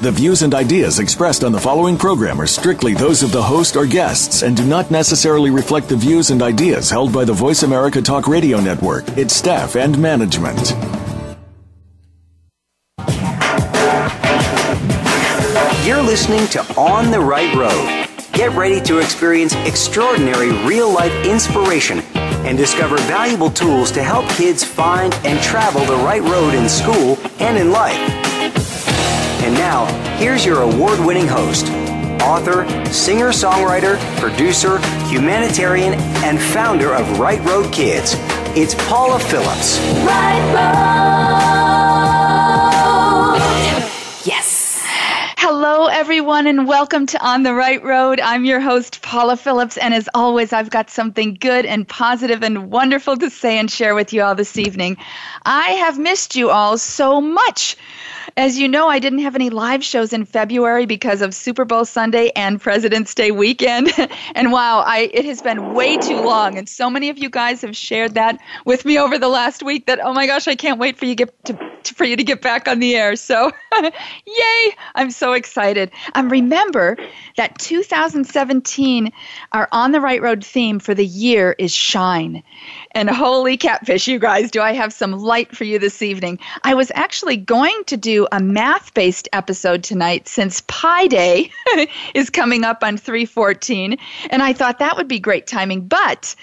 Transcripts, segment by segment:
The views and ideas expressed on the following program are strictly those of the host or guests and do not necessarily reflect the views and ideas held by the Voice America Talk Radio Network, its staff, and management. You're listening to On the Right Road. Get ready to experience extraordinary real life inspiration and discover valuable tools to help kids find and travel the right road in school and in life. And now, here's your award winning host, author, singer songwriter, producer, humanitarian, and founder of Right Road Kids. It's Paula Phillips. Right everyone, and welcome to On the Right Road. I'm your host, Paula Phillips, and as always, I've got something good and positive and wonderful to say and share with you all this evening. I have missed you all so much. As you know, I didn't have any live shows in February because of Super Bowl Sunday and President's Day weekend. and wow, I it has been way too long. And so many of you guys have shared that with me over the last week that oh my gosh, I can't wait for you get to, to for you to get back on the air. So, yay! I'm so excited. Um, remember that 2017, our On the Right Road theme for the year is shine. And holy catfish, you guys, do I have some light for you this evening? I was actually going to do a math based episode tonight since Pi Day is coming up on 314. And I thought that would be great timing. But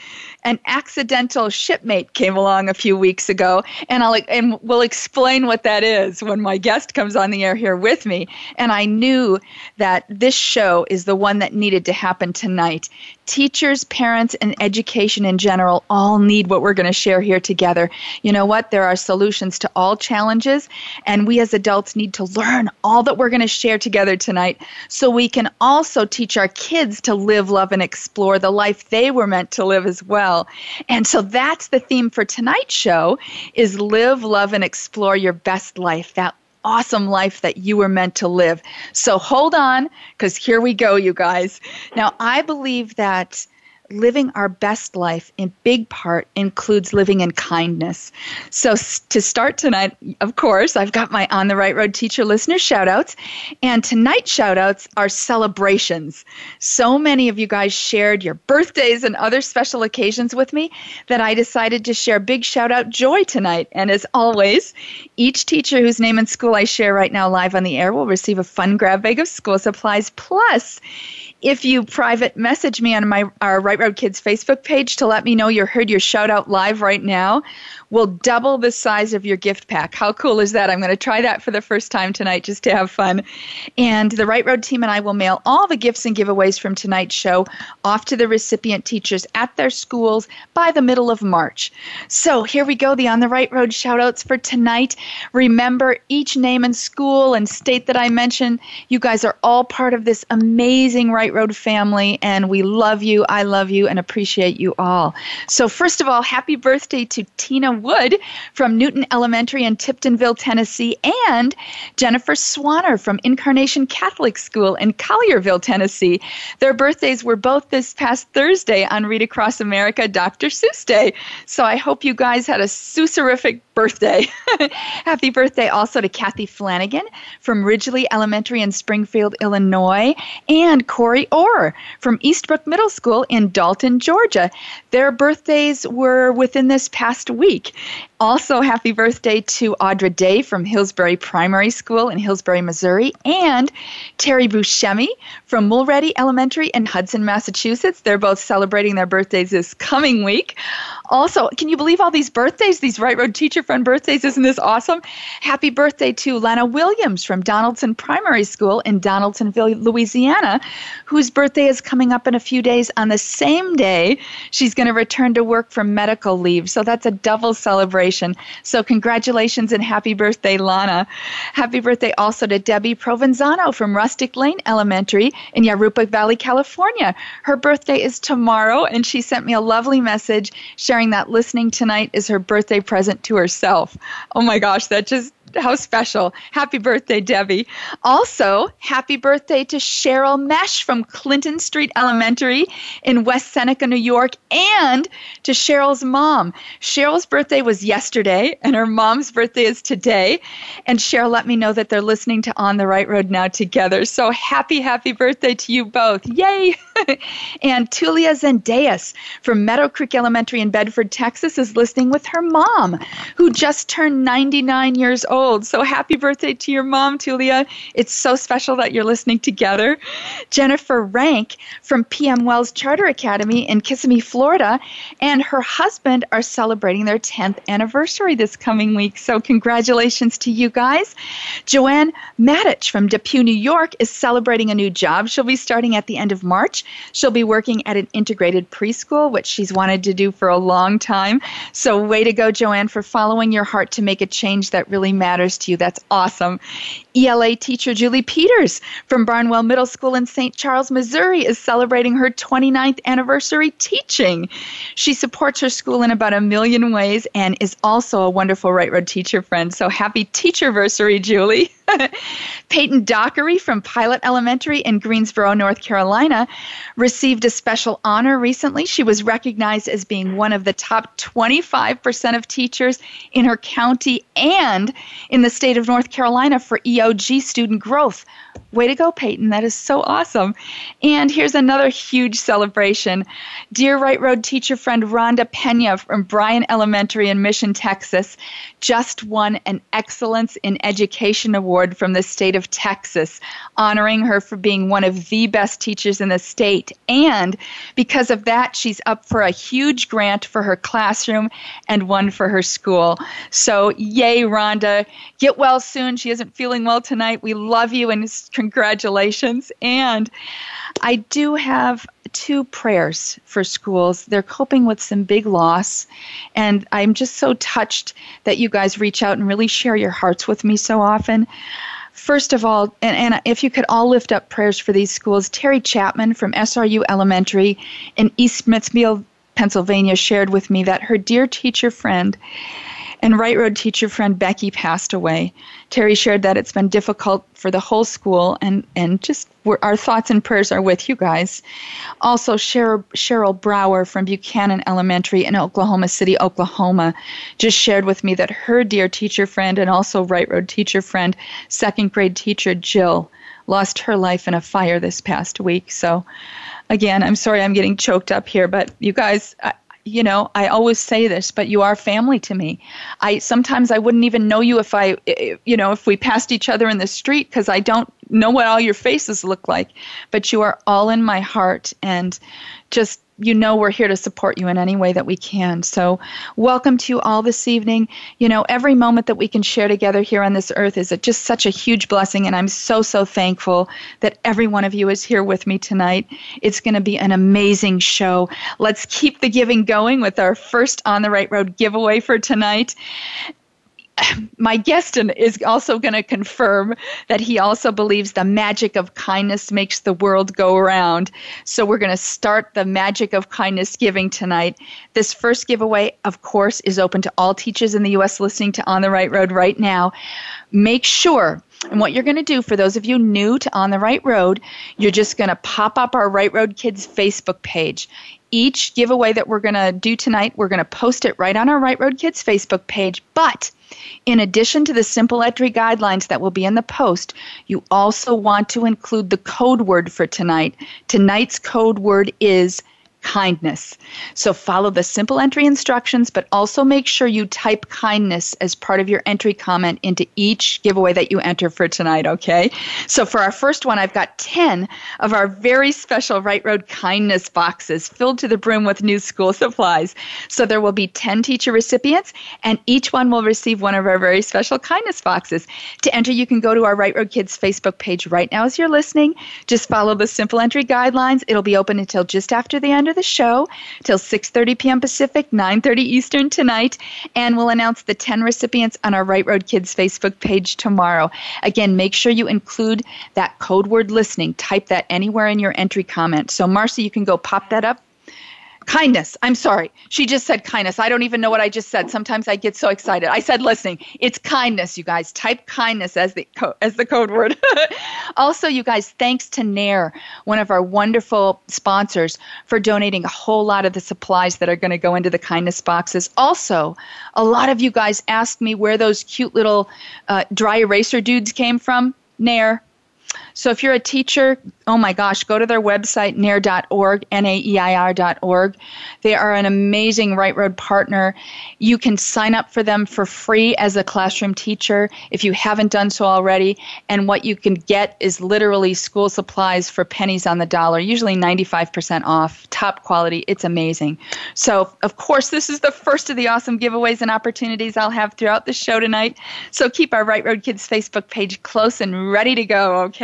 an accidental shipmate came along a few weeks ago, and I'll and we'll explain what that is when my guest comes on the air here with me. And I knew that this show is the one that needed to happen tonight. Teachers, parents, and education in general all need what we're going to share here together. You know what? There are solutions to all challenges, and we as adults need to learn all that we're going to share together tonight so we can also teach our kids to live, love, and explore the life they were meant to live as well. And so that's the theme for tonight's show is live, love and explore your best life. That awesome life that you were meant to live. So hold on cuz here we go you guys. Now I believe that living our best life in big part includes living in kindness. So to start tonight, of course, I've got my On the Right Road teacher listener shout outs. And tonight's shout outs are celebrations. So many of you guys shared your birthdays and other special occasions with me that I decided to share big shout out joy tonight. And as always, each teacher whose name and school I share right now live on the air will receive a fun grab bag of school supplies. Plus, if you private message me on my our Right Road Kids Facebook page to let me know you heard your shout out live right now, will double the size of your gift pack. How cool is that? I'm going to try that for the first time tonight just to have fun. And the Right Road team and I will mail all the gifts and giveaways from tonight's show off to the recipient teachers at their schools by the middle of March. So here we go, the On the Right Road shout outs for tonight. Remember each name and school and state that I mentioned. You guys are all part of this amazing Right Road family, and we love you. I love you and appreciate you all. So, first of all, happy birthday to Tina Wood from Newton Elementary in Tiptonville, Tennessee, and Jennifer Swanner from Incarnation Catholic School in Collierville, Tennessee. Their birthdays were both this past Thursday on Read Across America Dr. Seuss Day. So I hope you guys had a Seusserific birthday. Happy birthday also to Kathy Flanagan from Ridgely Elementary in Springfield, Illinois, and Corey Orr from Eastbrook Middle School in Dalton, Georgia. Their birthdays were within this past week. Also, happy birthday to Audra Day from Hillsboro Primary School in Hillsboro, Missouri, and Terry Buscemi from Mulready Elementary in Hudson, Massachusetts. They're both celebrating their birthdays this coming week. Also, can you believe all these birthdays, these Right Road Teacher Friend birthdays? Isn't this awesome? Happy birthday to Lana Williams from Donaldson Primary School in Donaldsonville, Louisiana, whose birthday is coming up in a few days on the same day she's going to return to work from medical leave. So that's a double celebration celebration. So, congratulations and happy birthday, Lana. Happy birthday also to Debbie Provenzano from Rustic Lane Elementary in Jurupa Valley, California. Her birthday is tomorrow, and she sent me a lovely message sharing that listening tonight is her birthday present to herself. Oh my gosh, that just how special. Happy birthday, Debbie. Also, happy birthday to Cheryl Mesh from Clinton Street Elementary in West Seneca, New York, and to Cheryl's mom. Cheryl's birthday was yesterday, and her mom's birthday is today. And Cheryl let me know that they're listening to On the Right Road now together. So happy, happy birthday to you both. Yay! and Tulia Zendeas from Meadow Creek Elementary in Bedford, Texas is listening with her mom, who just turned 99 years old. So happy birthday to your mom, Tulia. It's so special that you're listening together. Jennifer Rank from PM Wells Charter Academy in Kissimmee, Florida, and her husband are celebrating their 10th anniversary this coming week. So congratulations to you guys. Joanne Matich from Depew, New York is celebrating a new job. She'll be starting at the end of March. She'll be working at an integrated preschool, which she's wanted to do for a long time. So way to go, Joanne, for following your heart to make a change that really matters to you. That's awesome. ELA teacher Julie Peters from Barnwell Middle School in St. Charles, Missouri is celebrating her 29th anniversary teaching. She supports her school in about a million ways and is also a wonderful Right Road teacher friend. So happy teacherversary, Julie. Peyton Dockery from Pilot Elementary in Greensboro, North Carolina, received a special honor recently. She was recognized as being one of the top 25% of teachers in her county and in the state of North Carolina for EOG student growth. Way to go, Peyton. That is so awesome. And here's another huge celebration. Dear Right Road teacher friend Rhonda Pena from Bryan Elementary in Mission, Texas, just won an Excellence in Education Award from the state of Texas, honoring her for being one of the best teachers in the state. And because of that, she's up for a huge grant for her classroom and one for her school. So, yay, Rhonda. Get well soon. She isn't feeling well tonight. We love you and congratulations. And I do have two prayers for schools. They're coping with some big loss, and I'm just so touched that you guys reach out and really share your hearts with me so often. First of all, and, and if you could all lift up prayers for these schools, Terry Chapman from SRU Elementary in East Smithfield, Pennsylvania, shared with me that her dear teacher friend and Right Road teacher friend Becky passed away. Terry shared that it's been difficult for the whole school, and, and just our thoughts and prayers are with you guys. Also, Cheryl, Cheryl Brower from Buchanan Elementary in Oklahoma City, Oklahoma, just shared with me that her dear teacher friend and also Right Road teacher friend, second grade teacher Jill, lost her life in a fire this past week. So, again, I'm sorry I'm getting choked up here, but you guys, you know i always say this but you are family to me. I sometimes i wouldn't even know you if i you know if we passed each other in the street because i don't know what all your faces look like but you are all in my heart and just you know we're here to support you in any way that we can. So, welcome to you all this evening. You know, every moment that we can share together here on this earth is just such a huge blessing, and I'm so, so thankful that every one of you is here with me tonight. It's going to be an amazing show. Let's keep the giving going with our first On the Right Road giveaway for tonight my guest is also going to confirm that he also believes the magic of kindness makes the world go around. So we're going to start the magic of kindness giving tonight. This first giveaway, of course, is open to all teachers in the U.S. listening to On the Right Road right now. Make sure and what you're going to do for those of you new to On the Right Road, you're just going to pop up our Right Road Kids Facebook page each giveaway that we're going to do tonight, we're going to post it right on our Right Road Kids Facebook page. But in addition to the simple entry guidelines that will be in the post, you also want to include the code word for tonight. Tonight's code word is kindness. So follow the simple entry instructions, but also make sure you type kindness as part of your entry comment into each giveaway that you enter for tonight, okay? So for our first one, I've got 10 of our very special Right Road kindness boxes filled to the brim with new school supplies. So there will be 10 teacher recipients, and each one will receive one of our very special kindness boxes. To enter, you can go to our Right Road Kids Facebook page right now as you're listening. Just follow the simple entry guidelines. It'll be open until just after the end of the show till 6:30 p.m. Pacific, 9:30 Eastern tonight, and we'll announce the 10 recipients on our Right Road Kids Facebook page tomorrow. Again, make sure you include that code word listening. Type that anywhere in your entry comment. So Marcy, you can go pop that up Kindness. I'm sorry. She just said kindness. I don't even know what I just said. Sometimes I get so excited. I said listening. It's kindness, you guys. Type kindness as the co- as the code word. also, you guys, thanks to NAEIR, one of our wonderful sponsors, for donating a whole lot of the supplies that are going to go into the kindness boxes. Also, a lot of you guys asked me where those cute little uh, dry eraser dudes came from. NAEIR, so if you're a teacher, oh my gosh, go to their website, naeir.org, N-A-E-I-R.org. They are an amazing Right Road partner. You can sign up for them for free as a classroom teacher if you haven't done so already. And what you can get is literally school supplies for pennies on the dollar, usually 95% off, top quality. It's amazing. So, of course, this is the first of the awesome giveaways and opportunities I'll have throughout the show tonight. So keep our Right Road Kids Facebook page close and ready to go, okay?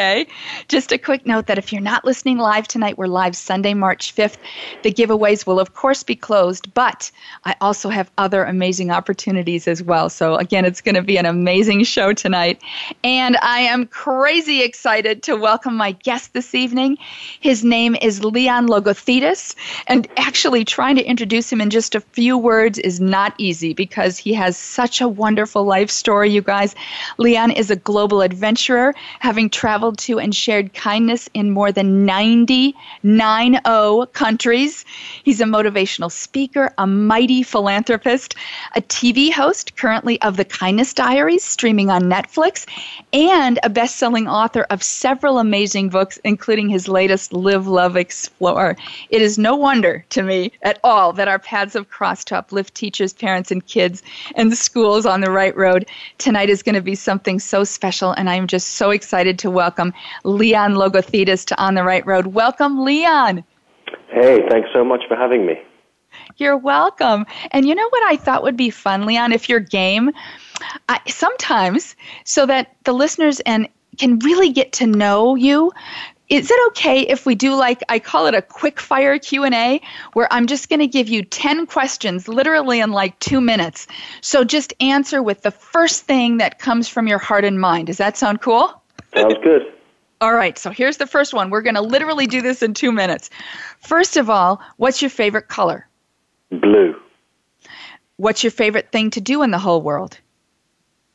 Just a quick note that if you're not listening live tonight, we're live Sunday, March 5th. The giveaways will, of course, be closed, but I also have other amazing opportunities as well. So, again, it's going to be an amazing show tonight. And I am crazy excited to welcome my guest this evening. His name is Leon Logothetis. And actually, trying to introduce him in just a few words is not easy because he has such a wonderful life story, you guys. Leon is a global adventurer, having traveled to and shared kindness in more than 90, 90 countries. He's a motivational speaker, a mighty philanthropist, a TV host currently of The Kindness Diaries, streaming on Netflix, and a best selling author of several amazing books, including his latest Live, Love, Explore. It is no wonder to me at all that our paths have crossed to uplift teachers, parents, and kids and the schools on the right road. Tonight is going to be something so special, and I'm just so excited to welcome Leon Logothetis to On the Right Road. Welcome, Leon. Hey, thanks so much for having me. You're welcome. And you know what I thought would be fun, Leon, if you're game? I, sometimes, so that the listeners and can really get to know you, is it okay if we do like i call it a quick fire q&a where i'm just going to give you 10 questions literally in like two minutes so just answer with the first thing that comes from your heart and mind does that sound cool sounds good all right, so here's the first one. We're going to literally do this in two minutes. First of all, what's your favorite color? Blue. What's your favorite thing to do in the whole world?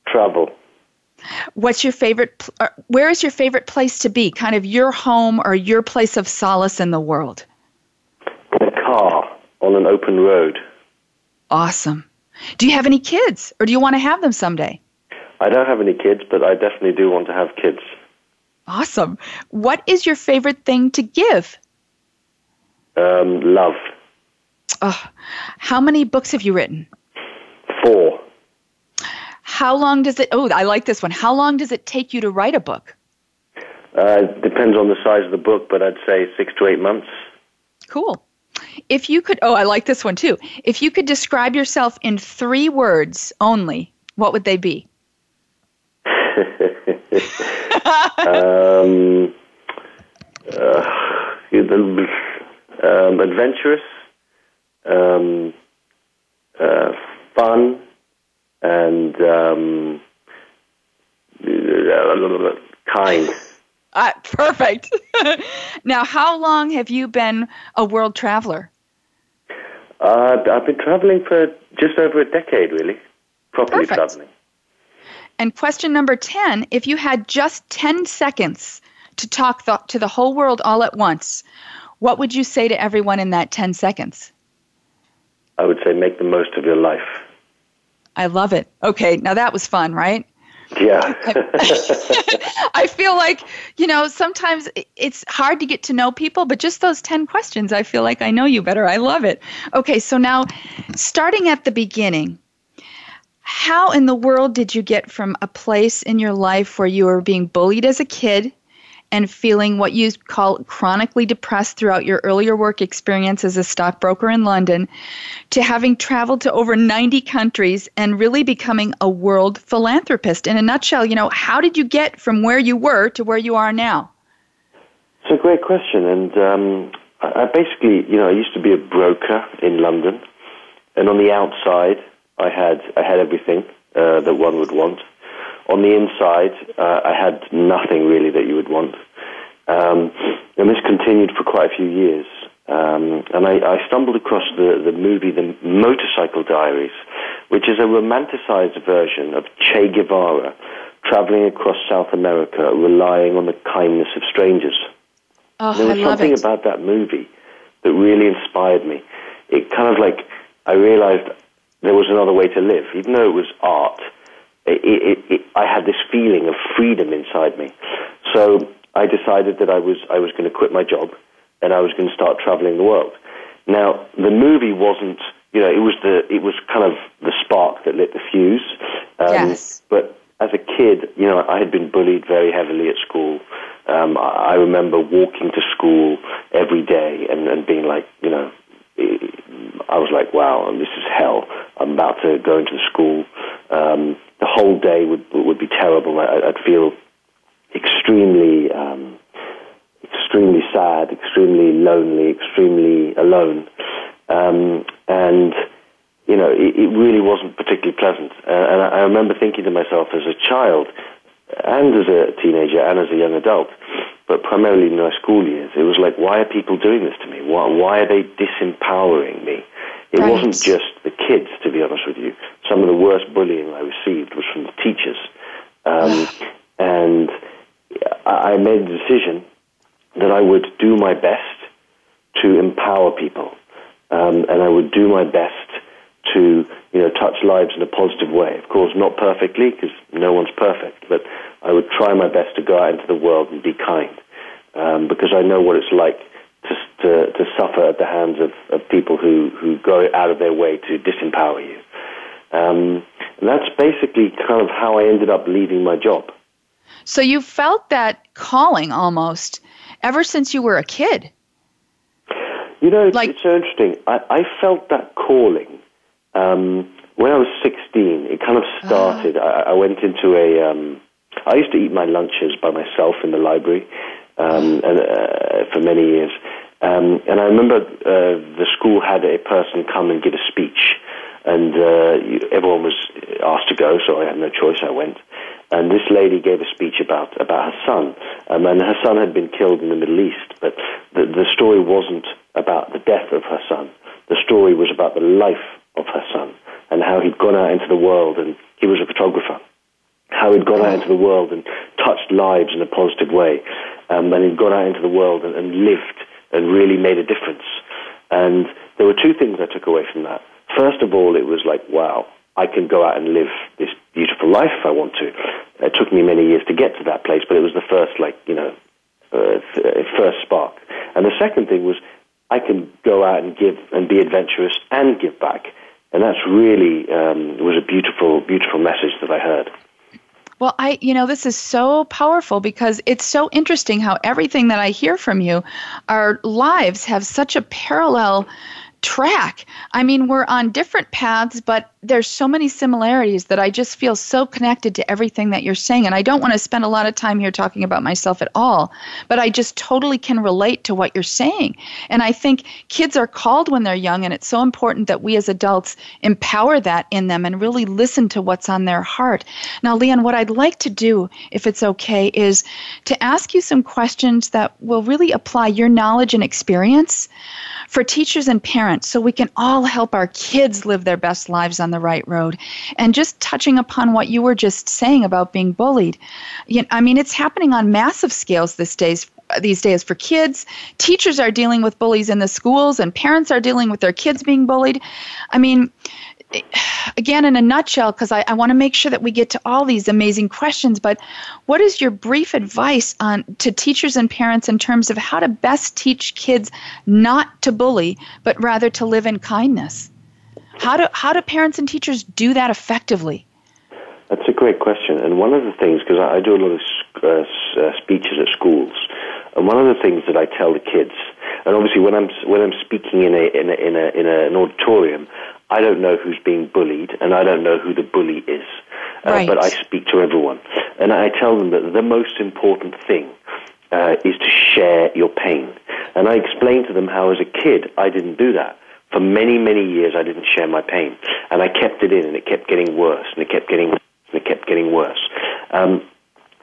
Travel. What's your favorite? Uh, where is your favorite place to be? Kind of your home or your place of solace in the world? In a car on an open road. Awesome. Do you have any kids, or do you want to have them someday? I don't have any kids, but I definitely do want to have kids. Awesome. What is your favorite thing to give? Um, love. Oh, how many books have you written? Four. How long does it? Oh, I like this one. How long does it take you to write a book? Uh, depends on the size of the book, but I'd say six to eight months. Cool. If you could, oh, I like this one too. If you could describe yourself in three words only, what would they be? um, uh, um, adventurous, um, uh, fun, and um, kind. Uh, perfect. now, how long have you been a world traveler? Uh, I've been traveling for just over a decade, really. Properly Perfect. traveling. And question number 10 if you had just 10 seconds to talk th- to the whole world all at once, what would you say to everyone in that 10 seconds? I would say make the most of your life. I love it. Okay, now that was fun, right? Yeah. I feel like, you know, sometimes it's hard to get to know people, but just those 10 questions, I feel like I know you better. I love it. Okay, so now starting at the beginning, how in the world did you get from a place in your life where you were being bullied as a kid and feeling what you call chronically depressed throughout your earlier work experience as a stockbroker in London to having traveled to over 90 countries and really becoming a world philanthropist? In a nutshell, you know, how did you get from where you were to where you are now? It's a great question, and um, I, basically, you know, I used to be a broker in London, and on the outside, I had I had everything uh, that one would want. On the inside, uh, I had nothing really that you would want. Um, and this continued for quite a few years. Um, and I, I, stumbled across the, the movie The Motorcycle Diaries, which is a romanticized version of Che Guevara traveling across South America, relying on the kindness of strangers. Oh, there was I love something it. about that movie that really inspired me. It kind of like, I realized there was another way to live. Even though it was art, it, it, it, I had this feeling of freedom inside me. So I decided that I was, I was going to quit my job and I was going to start traveling the world. Now, the movie wasn't, you know, it was the, it was kind of the spark that lit the fuse. Um, Yes. But as a kid, you know, I had been bullied very heavily at school. Um, I, I remember walking to school every day and, and being like, you know, I was like, wow, this is hell. I'm about to go into the school. Um, the whole day would would be terrible. I, I'd feel extremely, um, extremely sad, extremely lonely, extremely alone, um, and you know, it, it really wasn't particularly pleasant. Uh, and I, I remember thinking to myself as a child, and as a teenager, and as a young adult, but primarily in my school years, it was like, why are people doing this to me? Why, why are they disempowering me? It Right. wasn't just the kids, to be honest with you. Some of the worst bullying I received was from the teachers. Um, and I I made the decision that I would do my best to empower people. Um, and I would do my best to, you know, touch lives in a positive way. Of course, not perfectly, because no one's perfect, but I would try my best to go out into the world and be kind. Um, because I know what it's like to, to, to suffer at the hands of, of people who, who go out of their way to disempower you. Um, and that's basically kind of how I ended up leaving my job. So you felt that calling almost ever since you were a kid. You know, it's, Like- it's so interesting. I, I felt that calling um, when I was 16. It kind of started. I, I went into a. Um, I used to eat my lunches by myself in the library, um, and uh, for many years. Um, and I remember uh, the school had a person come and give a speech, and uh, everyone was asked to go, so I had no choice. I went, and this lady gave a speech about about her son, um, and her son had been killed in the Middle East. But the, the story wasn't about the death of her son. The story was about the life of her son and how he'd gone out into the world, and he was a photographer how he'd gone out into the world and touched lives in a positive way, um, and he'd gone out into the world and, and lived and really made a difference. And there were two things I took away from that. First of all, it was like, wow, I can go out and live this beautiful life if I want to. It took me many years to get to that place, but it was the first, like, you know, uh, first spark. And the second thing was, I can go out and give and be adventurous and give back. And that's really um, was a beautiful, beautiful message that I heard. Well, I, you know, this is so powerful because it's so interesting how everything that I hear from you, our lives have such a parallel track. I mean, we're on different paths, but there's so many similarities that I just feel so connected to everything that you're saying. And I don't want to spend a lot of time here talking about myself at all, but I just totally can relate to what you're saying. And I think kids are called when they're young, and it's so important that we as adults empower that in them and really listen to what's on their heart. Now, Leon, what I'd like to do, if it's okay, is to ask you some questions that will really apply your knowledge and experience for teachers and parents so we can all help our kids live their best lives on the right road. And just touching upon what you were just saying about being bullied. You I mean, it's happening on massive scales these days these days for kids. Teachers are dealing with bullies in the schools and parents are dealing with their kids being bullied. I mean, eh, again, in a nutshell, because I, I want to make sure that we get to all these amazing questions, but what is your brief advice on to teachers and parents in terms of how to best teach kids not to bully, but rather to live in kindness? How do how do parents and teachers do that effectively? That's a great question. And one of the things, because I, I do a lot of uh, uh, speeches at schools, and one of the things that I tell the kids, and obviously when I'm when I'm speaking in a in a, in, a, in a, an auditorium, I don't know who's being bullied, and I don't know who the bully is, uh, Right. but I speak to everyone, and I tell them that the most important thing uh, is to share your pain. And I explain to them how, as a kid, I didn't do that. For many, many years, I didn't share my pain. And I kept it in, and it kept getting worse, and it kept getting worse, and it kept getting worse. Um,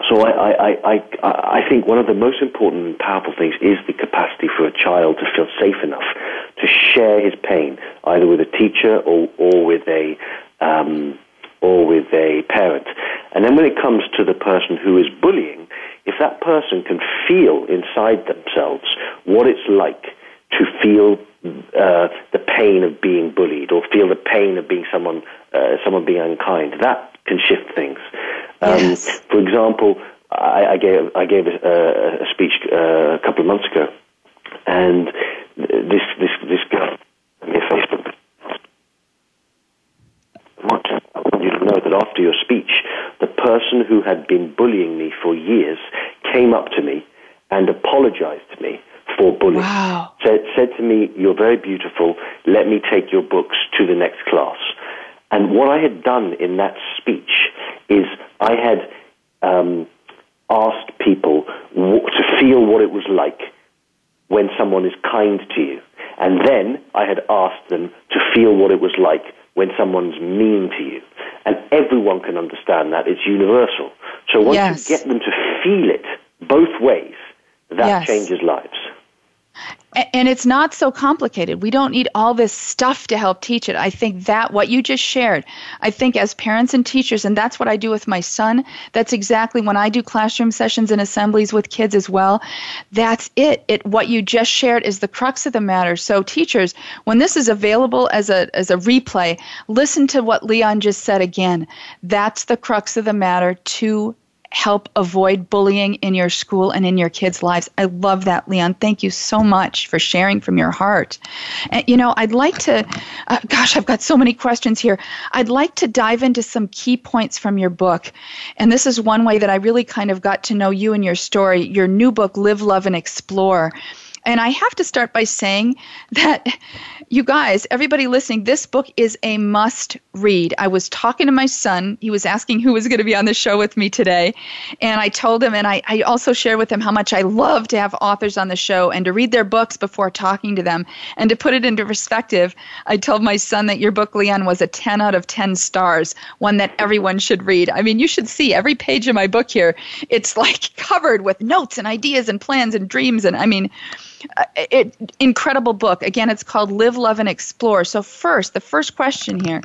so I, I, I, I, I think one of the most important and powerful things is the capacity for a child to feel safe enough to share his pain, either with a teacher or, or with a um, or with a parent. And then when it comes to the person who is bullying, if that person can feel inside themselves what it's like to feel uh, the pain of being bullied or feel the pain of being someone uh, someone being unkind, that can shift things. Um, yes. For example, I, I, gave I gave a, a speech uh, a couple of months ago, and this this this girl me Facebook. I want you to know that after your speech, the person who had been bullying me for years came up to me and apologized to me for bullying. Wow. Said, said to me, You're very beautiful. Let me take your books to the next class. And what I had done in that speech is I had um, asked people w- to feel what it was like when someone is kind to you. And then I had asked them to feel what it was like when someone's mean to you. And everyone can understand that. It's universal. So once yes. you get them to feel it both ways, that yes. changes lives. And it's not so complicated. We don't need all this stuff to help teach it. I think that what you just shared, I think as parents and teachers, and that's what I do with my son, that's exactly when I do classroom sessions and assemblies with kids as well. That's it. It what you just shared is the crux of the matter. So teachers, when this is available as a as a replay, listen to what Leon just said again. That's the crux of the matter to help avoid bullying in your school and in your kids' lives. I love that, Leon. Thank you so much for sharing from your heart. And, you know, I'd like to, uh, gosh, I've got so many questions here. I'd like to dive into some key points from your book. And this is one way that I really kind of got to know you and your story, your new book, Live, Love, and Explore. And I have to start by saying that you guys, everybody listening, this book is a must read. I was talking to my son. He was asking who was going to be on the show with me today. And I told him, and I, I also shared with him how much I love to have authors on the show and to read their books before talking to them. And to put it into perspective, I told my son that your book, Leon, was a 10 out of 10 stars, one that everyone should read. I mean, you should see every page of my book here. It's like covered with notes and ideas and plans and dreams. And I mean, it, incredible book. Again, it's called Live, Love, and Explore. So, first, the first question here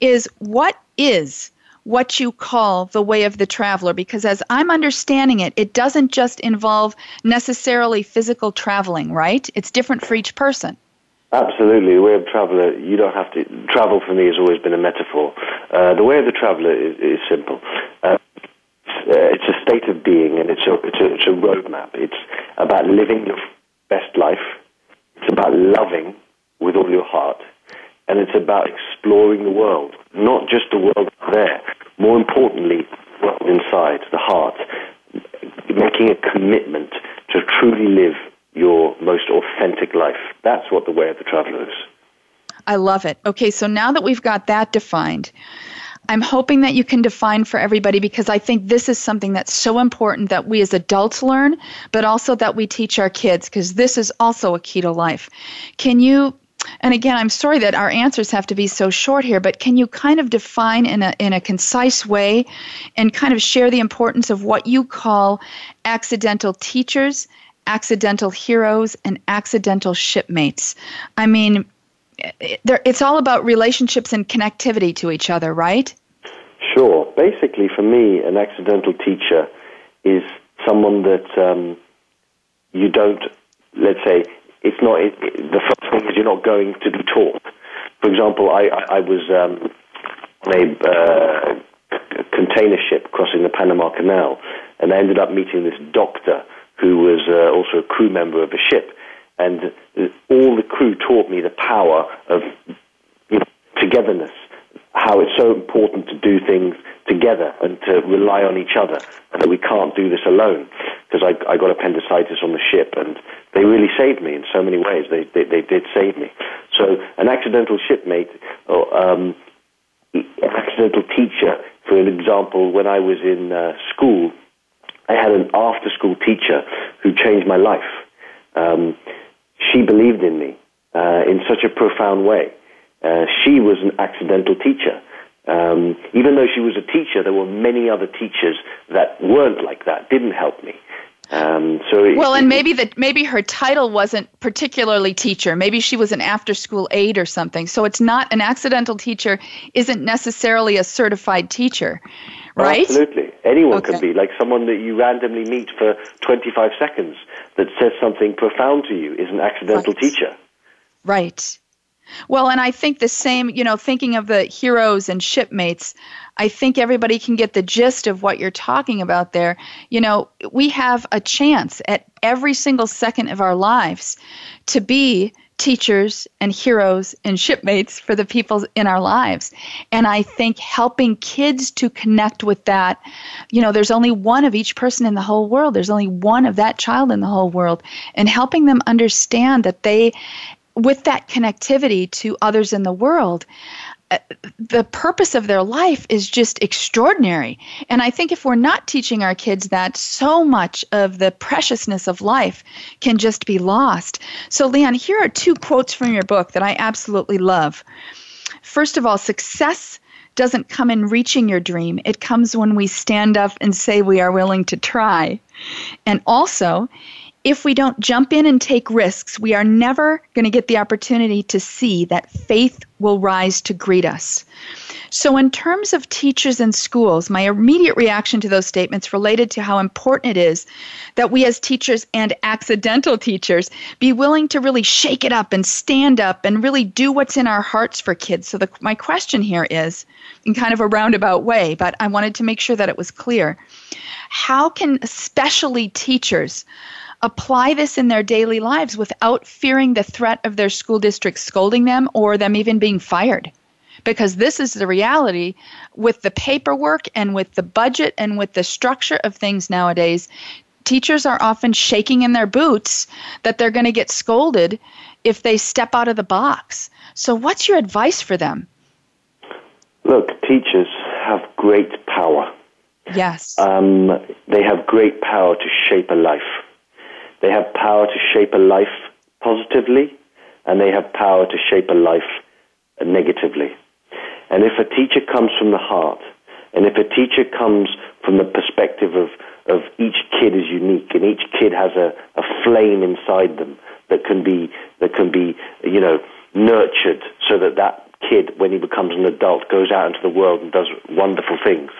is what is what you call the way of the traveler? Because as I'm understanding it, it doesn't just involve necessarily physical traveling, right? It's different for each person. Absolutely. The way of traveler, you don't have to. Travel for me has always been a metaphor. Uh, the way of the traveler is, is simple. Uh, it's a state of being and it's a, it's a, it's a roadmap. It's about living your best life. It's about loving with all your heart. And it's about exploring the world, not just the world there. More importantly, world inside, the heart. Making a commitment to truly live your most authentic life. That's what the way of the traveler is. I love it. Okay, so now that we've got that defined, I'm hoping that you can define for everybody because I think this is something that's so important that we as adults learn, but also that we teach our kids because this is also a key to life. Can you and again, I'm sorry that our answers have to be so short here, but can you kind of define in a, in a concise way and kind of share the importance of what you call accidental teachers, accidental heroes, and accidental shipmates? I mean, it's all about relationships and connectivity to each other, right? Sure. Basically, for me, an accidental teacher is someone that um, you don't, let's say, it's not, it, the first thing is you're not going to be taught. For example, I, I, was um, on a uh, container ship crossing the Panama Canal, and I ended up meeting this doctor who was uh, also a crew member of a ship and all the crew taught me the power of togetherness, how it's so important to do things together and to rely on each other, and that we can't do this alone. Because I, I got appendicitis on the ship, and they really saved me in so many ways. They, they, they did save me. So an accidental shipmate, or um, an accidental teacher, for an example, when I was in uh, school, I had an after-school teacher who changed my life. Um, she believed in me uh, in such a profound way. Uh, she was an accidental teacher. Um, even though she was a teacher, there were many other teachers that weren't like that, didn't help me. Um, so it, well, and maybe that maybe her title wasn't particularly teacher. Maybe she was an after-school aide or something. So it's not an accidental teacher. Isn't necessarily a certified teacher, right? Absolutely, anyone Okay. can be like someone that you randomly meet for 25 seconds that says something profound to you is an accidental Right. teacher. Right. Well, and I think the same, you know, thinking of the heroes and shipmates, I think everybody can get the gist of what you're talking about there. You know, we have a chance at every single second of our lives to be teachers and heroes and shipmates for the people in our lives. And I think helping kids to connect with that, you know, there's only one of each person in the whole world. There's only one of that child in the whole world. And helping them understand that they with that connectivity to others in the world, the purpose of their life is just extraordinary. And I think if we're not teaching our kids that, so much of the preciousness of life can just be lost. So, Leon, here are two quotes from your book that I absolutely love. First of all, success doesn't come in reaching your dream, it comes when we stand up and say we are willing to try. And also, if we don't jump in and take risks, we are never going to get the opportunity to see that faith will rise to greet us. So, in terms of teachers and schools, my immediate reaction to those statements related to how important it is that we, as teachers and accidental teachers, be willing to really shake it up and stand up and really do what's in our hearts for kids. So, the, my question here is in kind of a roundabout way, but I wanted to make sure that it was clear. How can especially teachers apply this in their daily lives without fearing the threat of their school district scolding them or them even being fired? Because this is the reality with the paperwork and with the budget and with the structure of things nowadays. Teachers are often shaking in their boots that they're going to get scolded if they step out of the box. So, what's your advice for them? Look, teachers have great power. Yes. Um, they have great power to shape a life. They have power to shape a life positively, and they have power to shape a life negatively. And if a teacher comes from the heart, and if a teacher comes from the perspective of, of each kid is unique, and each kid has a, a flame inside them that can be that can be you know nurtured, so that that kid, when he becomes an adult, goes out into the world and does wonderful things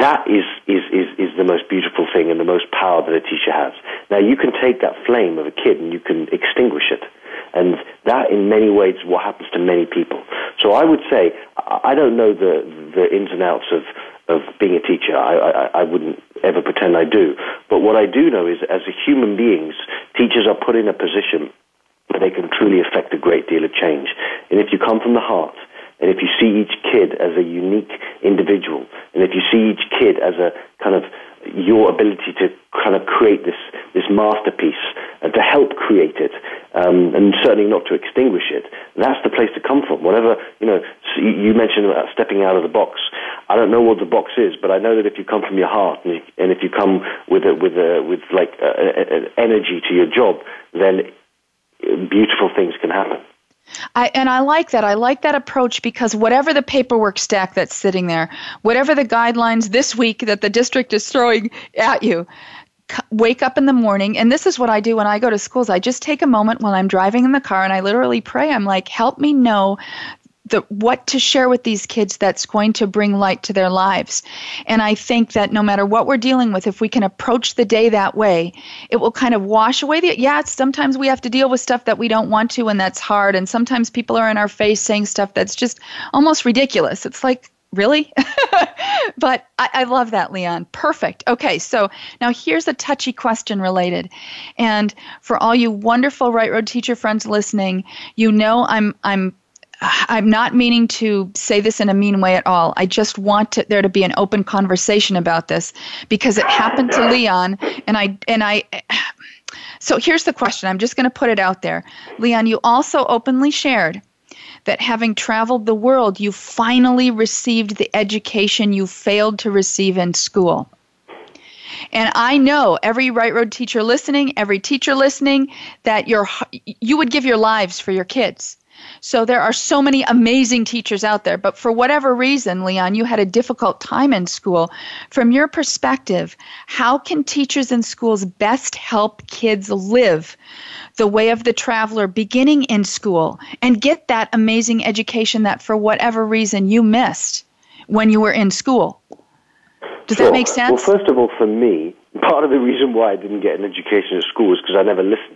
that is, is, is, is the most beautiful thing and the most power that a teacher has. Now, you can take that flame of a kid and you can extinguish it. And that, in many ways, what happens to many people. So I would say, I don't know the, the ins and outs of, of being a teacher. I, I, I wouldn't ever pretend I do. But what I do know is, as human beings, teachers are put in a position where they can truly affect a great deal of change. And if you come from the heart, and if you see each kid as a unique individual, and if you see each kid as a kind of your ability to kind of create this, this masterpiece and to help create it, um, and certainly not to extinguish it, that's the place to come from. Whatever, you know, you mentioned about stepping out of the box. I don't know what the box is, but I know that if you come from your heart and, you, and if you come with a, with a, with like a, a, energy to your job, then beautiful things can happen. I, and I like that. I like that approach because whatever the paperwork stack that's sitting there, whatever the guidelines this week that the district is throwing at you, wake up in the morning. And this is what I do when I go to schools. I just take a moment while I'm driving in the car and I literally pray. I'm like, help me know the what to share with these kids that's going to bring light to their lives. And I think that no matter what we're dealing with, if we can approach the day that way, it will kind of wash away the yeah, sometimes we have to deal with stuff that we don't want to and that's hard and sometimes people are in our face saying stuff that's just almost ridiculous. It's like Really? but I, I, love that, Leon. Perfect. Okay, so now here's a touchy question related. And for all you wonderful Right Road teacher friends listening, you know I'm I'm I'm not meaning to say this in a mean way at all. I just want to, there to be an open conversation about this because it happened to Leon, and I and I. So here's the question. I'm just going to put it out there, Leon. You also openly shared that having traveled the world, you finally received the education you failed to receive in school. And I know every Right Road teacher listening, every teacher listening, that you you would give your lives for your kids. So there are so many amazing teachers out there, but for whatever reason, Leon, you had a difficult time in school. From your perspective, how can teachers in schools best help kids live the way of the traveler beginning in school and get that amazing education that for whatever reason you missed when you were in school? Does sure. that make sense? Well, first of all, for me, part of the reason why I didn't get an education at school is because I never listened.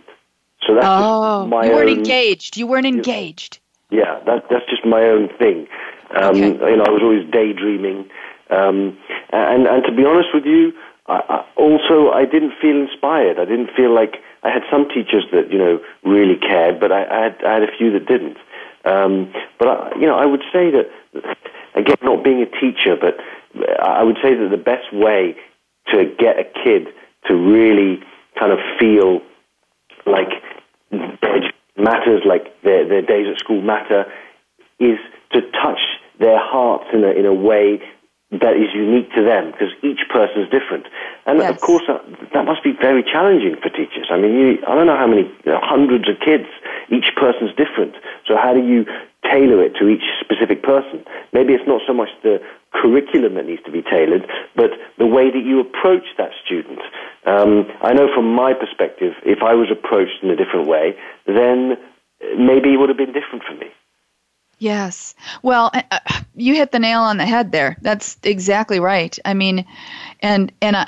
So that's oh, my you weren't own, engaged. You weren't engaged. Yeah, that, that's just my own thing. Um, okay. You know, I was always daydreaming, um, and and to be honest with you, I, I also I didn't feel inspired. I didn't feel like I had some teachers that you know really cared, but I, I had I had a few that didn't. Um, but I, you know, I would say that again, not being a teacher, but I would say that the best way to get a kid to really kind of feel like matters, like their, their days at school matter, is to touch their hearts in a, in a way that is unique to them because each person is different. And yes. of course, that, that, must be very challenging for teachers. I mean, you, I don't know how many, you know, hundreds of kids, each person's different. So how do you tailor it to each specific person? Maybe it's not so much the curriculum that needs to be tailored, but the way that you approach that student. Um, I know from my perspective, if I was approached in a different way, then maybe it would have been different for me. Yes. Well, uh, you hit the nail on the head there. That's exactly right. I mean, and and uh,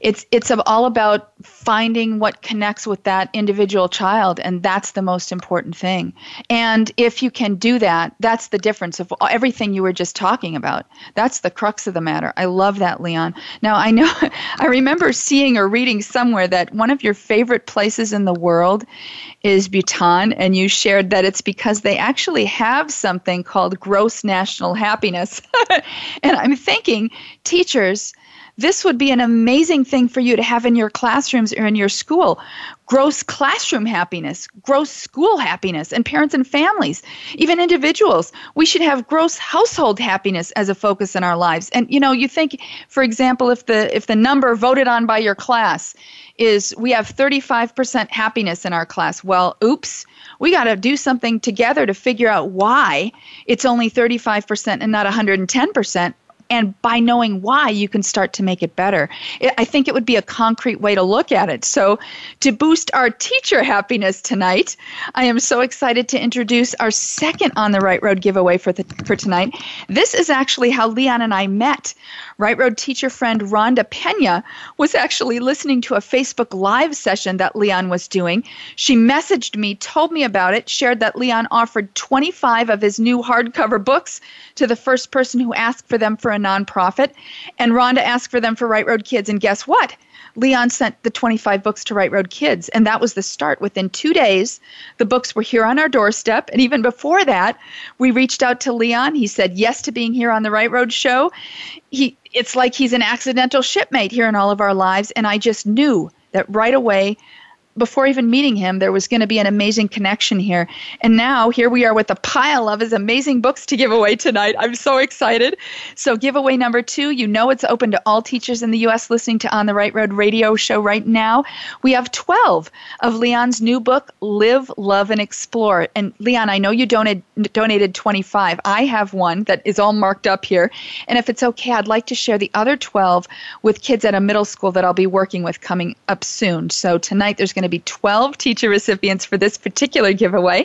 it's it's all about finding what connects with that individual child and that's the most important thing. And if you can do that that's the difference of everything you were just talking about. That's the crux of the matter. I love that leon. Now i know i remember seeing or reading somewhere that one of your favorite places in the world is bhutan and you shared that it's because they actually have something called gross national happiness. And i'm thinking teachers this would be an amazing thing for you to have in your classrooms or in your school. Gross classroom happiness, gross school happiness, and parents and families, even individuals. We should have gross household happiness as a focus in our lives. And you know, you think, for example, if the if the number voted on by your class is we have 35% happiness in our class. Well, oops, we got to do something together to figure out why it's only 35% and not 110% and by knowing why you can start to make it better. I think it would be a concrete way to look at it. So to boost our teacher happiness tonight i am so excited to introduce our second on the right road giveaway for, the, for tonight. This is actually how leon and i met. Right road teacher friend rhonda pena was actually listening to a facebook live session that leon was doing. She messaged me told me about it shared that leon offered 25 of his new hardcover books to the first person who asked for them for a nonprofit. And Rhonda asked for them for Right Road Kids. And guess what? Leon sent the 25 books to Right Road Kids. And that was the start. Within two days, the books were here on our doorstep. And even before that, we reached out to Leon. He said yes to being here on the Right Road show. He, it's like he's an accidental shipmate here in all of our lives. And I just knew that right away before even meeting him, there was going to be an amazing connection here. And now here we are with a pile of his amazing books to give away tonight. I'm so excited. So, giveaway number two, you know it's open to all teachers in the U.S. listening to On the Right Road radio show right now. We have 12 of Leon's new book, Live, Love, and Explore. And Leon, I know you donated, donated 25. I have one that is all marked up here. And if it's okay, I'd like to share the other 12 with kids at a middle school that I'll be working with coming up soon. So, tonight there's going to be 12 teacher recipients for this particular giveaway,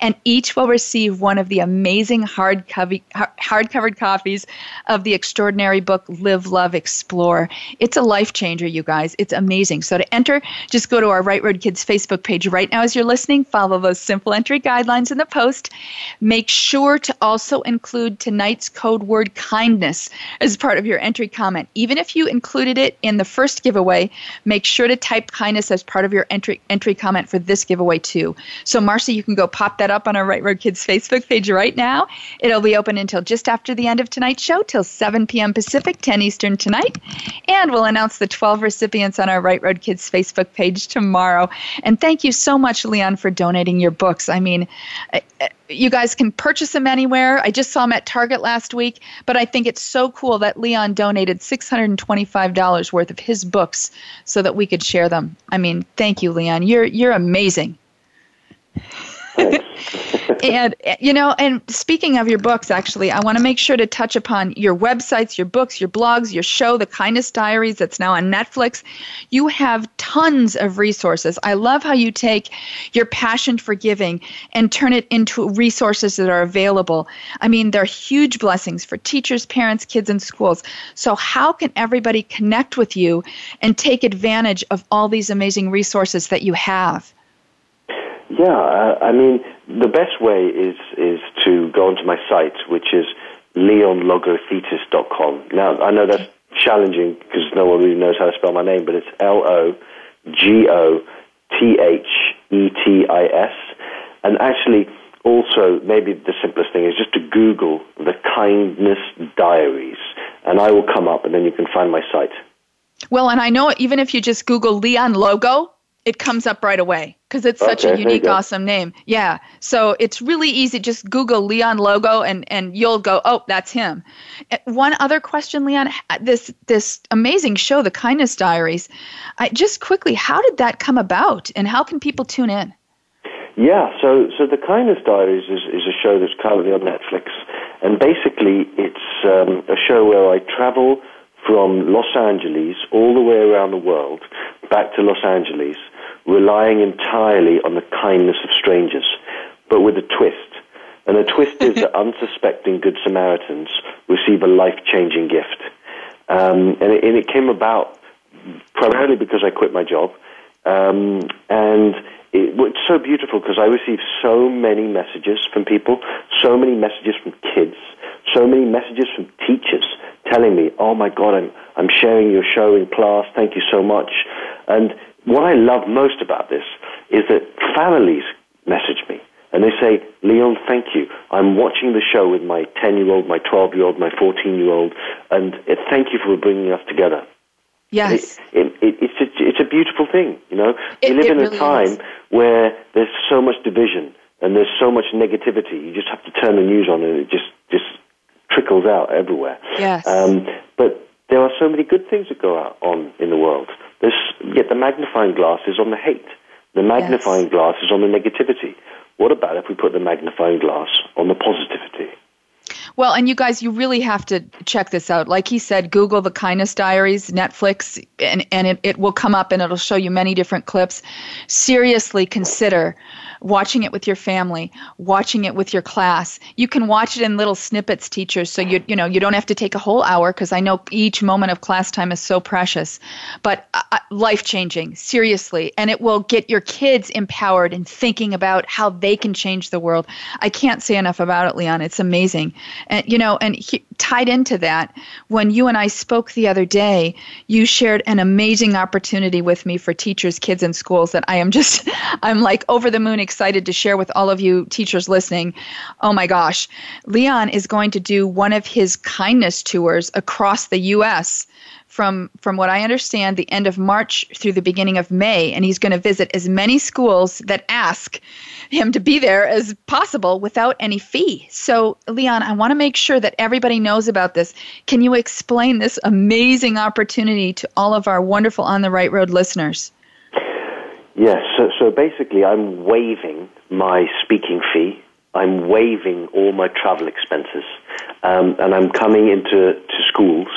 and each will receive one of the amazing hard-covered, hard-covered copies of the extraordinary book Live, Love, Explore. It's a life changer, you guys. It's amazing. So to enter, just go to our Right Road Kids Facebook page right now as you're listening. Follow those simple entry guidelines in the post. Make sure to also include tonight's code word kindness as part of your entry comment. Even if you included it in the first giveaway, make sure to type kindness as part of your entry entry entry comment for this giveaway too. So Marcy, you can go pop that up on our Right Road Kids Facebook page right now. It'll be open until just after the end of tonight's show, till 7 p.m. Pacific, 10 Eastern tonight, and we'll announce the 12 recipients on our Right Road Kids Facebook page tomorrow. And thank you so much, Leon, for donating your books. I mean you guys can purchase them anywhere. I just saw them at Target last week, but I think it's so cool that Leon donated $625 worth of his books so that we could share them. I mean, thank you, Leon. You're you're amazing. and you know, and speaking of your books, actually, I want to make sure to touch upon your websites, your books, your blogs, your show, The Kindness Diaries, that's now on Netflix. You have tons of resources. I love how you take your passion for giving and turn it into resources that are available. I mean, they're huge blessings for teachers, parents, kids, and schools. So, how can everybody connect with you and take advantage of all these amazing resources that you have? Yeah, I mean, the best way is is to go onto my site, which is leonlogothetis.com. Now, I know that's challenging because no one really knows how to spell my name, but it's L O G O T H E T I S. And actually, also, maybe the simplest thing is just to Google the Kindness Diaries, and I will come up, and then you can find my site. Well, and I know even if you just Google Leon Logo, it comes up right away because it's such Okay, a unique, awesome name. Yeah. So it's really easy. Just Google Leon logo and, and you'll go, oh, that's him. Uh, One other question, Leon. This this amazing show, The Kindness Diaries. I, just quickly, how did that come about, and how can people tune in? Yeah, so so the Kindness Diaries is, is a show that's currently on Netflix, and basically it's um, a show where I travel from Los Angeles all the way around the world back to Los Angeles, relying entirely on the kindness of strangers, but with a twist. And the twist is that unsuspecting Good Samaritans receive a life-changing gift, um, and, it, and it came about primarily because I quit my job. Um, and it, it's so beautiful because I receive so many messages from people, so many messages from kids, so many messages from teachers telling me, "Oh my God, I'm I'm sharing your show in class. Thank you so much." And what I love most about this is that families message me and they say, Leon, thank you. I'm watching the show with my 10 year old, my 12 year old, my 14 year old, and uh, thank you for bringing us together. Yes. It, it, it's, a, it's a beautiful thing, you know. It- we live in really a time is. where there's so much division and there's so much negativity. You just have to turn the news on and it just, just trickles out everywhere. Yes. Um, but there are so many good things that go out on in the world. There's, yet the magnifying glass is on the hate. The magnifying glass is on the negativity. What about if we put the magnifying glass on the positivity? Well, and you guys, you really have to check this out. Like he said, Google the Kindness Diaries, Netflix, and, and it, it will come up and it'll show you many different clips. Seriously consider watching it with your family, watching it with your class. You can watch it in little snippets, teachers, so you you know you don't have to take a whole hour because I know each moment of class time is so precious, but uh, life changing, seriously, and it will get your kids empowered and thinking about how they can change the world. I can't say enough about it, Leon. It's amazing, and you know, and he, tied into that, when you and I spoke the other day, you shared an amazing opportunity with me for teachers, kids, and schools that I am just, I'm like over the moon excited to share with all of you teachers listening. Oh my gosh. Leon is going to do one of his kindness tours across the U.S. From, from what I understand, the end of March through the beginning of May, and he's going to visit as many schools that ask him to be there as possible without any fee. So, Leon, I want to make sure that everybody knows about this. Can you explain this amazing opportunity to all of our wonderful On the Right Road listeners? Yes, so, so basically, I'm waiving my speaking fee. I'm waiving all my travel expenses, um, and I'm coming into to schools